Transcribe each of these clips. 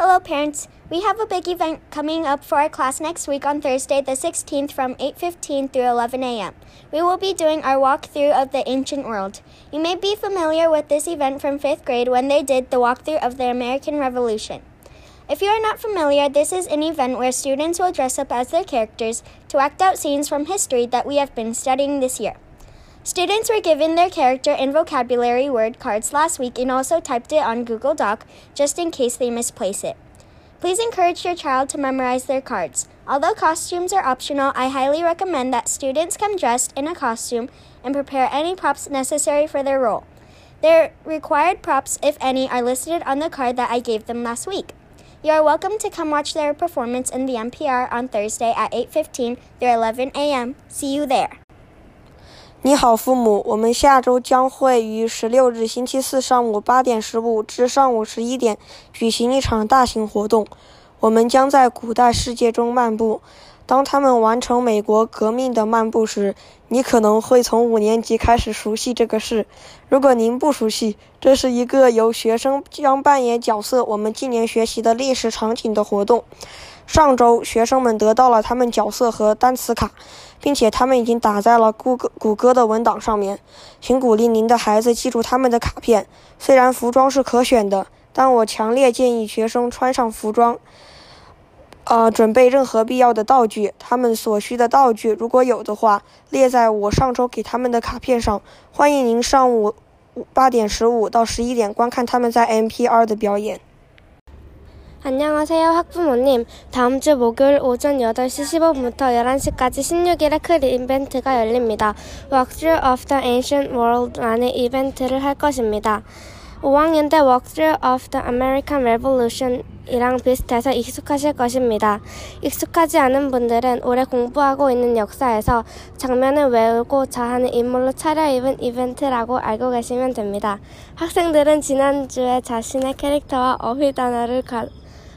Hello, parents. We have a big event coming up for our class next week on Thursday, the 16th, from 8:15 through 11 a.m. We will be doing our walkthrough of the ancient world. You may be familiar with this event from fifth grade when they did the walkthrough of the American Revolution. If you are not familiar, this is an event where students will dress up as their characters to act out scenes from history that we have been studying this year. Students were given their character and vocabulary word cards last week and also typed it on Google Doc just in case they misplace it. Please encourage your child to memorize their cards. Although costumes are optional, I highly recommend that students come dressed in a costume and prepare any props necessary for their role. Their required props, if any, are listed on the card that I gave them last week. You are welcome to come watch their performance in the NPR on Thursday at 8:15 through 11 a.m. See you there. 你好，父母，我们下周将会于十六日星期四上午八点十五至上午十一点举行一场大型活动。我们将在古代世界中漫步。当他们完成美国革命的漫步时，你可能会从五年级开始熟悉这个事。如果您不熟悉，这是一个由学生将扮演角色、我们今年学习的历史场景的活动。上周，学生们得到了他们角色和单词卡，并且他们已经打在了谷歌谷歌的文档上面。请鼓励您的孩子记住他们的卡片。虽然服装是可选的，但我强烈建议学生穿上服装。呃，准备任何必要的道具，他们所需的道具如果有的话，列在我上周给他们的卡片上。欢迎您上午八点十五到十一点观看他们在 NPR 的表演。 안녕하세요 학부모님. 다음 주 목요일 오전 8시 15분부터 11시까지 16일에 큰 이벤트가 열립니다. Walkthrough of the Ancient World라는 이벤트를 할 것입니다. 5학년 때 Walkthrough of the American Revolution 이랑 비슷해서 익숙하실 것입니다. 익숙하지 않은 분들은 올해 공부하고 있는 역사에서 장면을 외우고자 하는 인물로 차려입은 이벤트라고 알고 계시면 됩니다. 학생들은 지난주에 자신의 캐릭터와 어휘 단어를 가,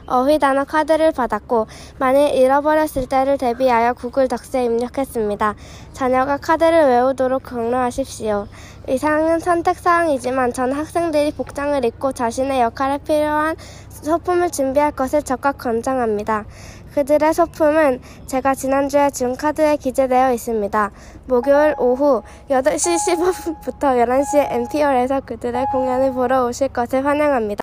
어휘 단어 카드를 받았고 만일 잃어버렸을 때를 대비하여 구글 덕스에 입력했습니다. 자녀가 카드를 외우도록 격려하십시오. 이상은 선택사항이지만 전 학생들이 복장을 입고 자신의 역할에 필요한 소품을 준비할 것을 적극 권장합니다. 그들의 소품은 제가 지난주에 준 카드에 기재되어 있습니다. 목요일 오후 8시 15분부터 11시에 NPR에서 그들의 공연을 보러 오실 것을 환영합니다.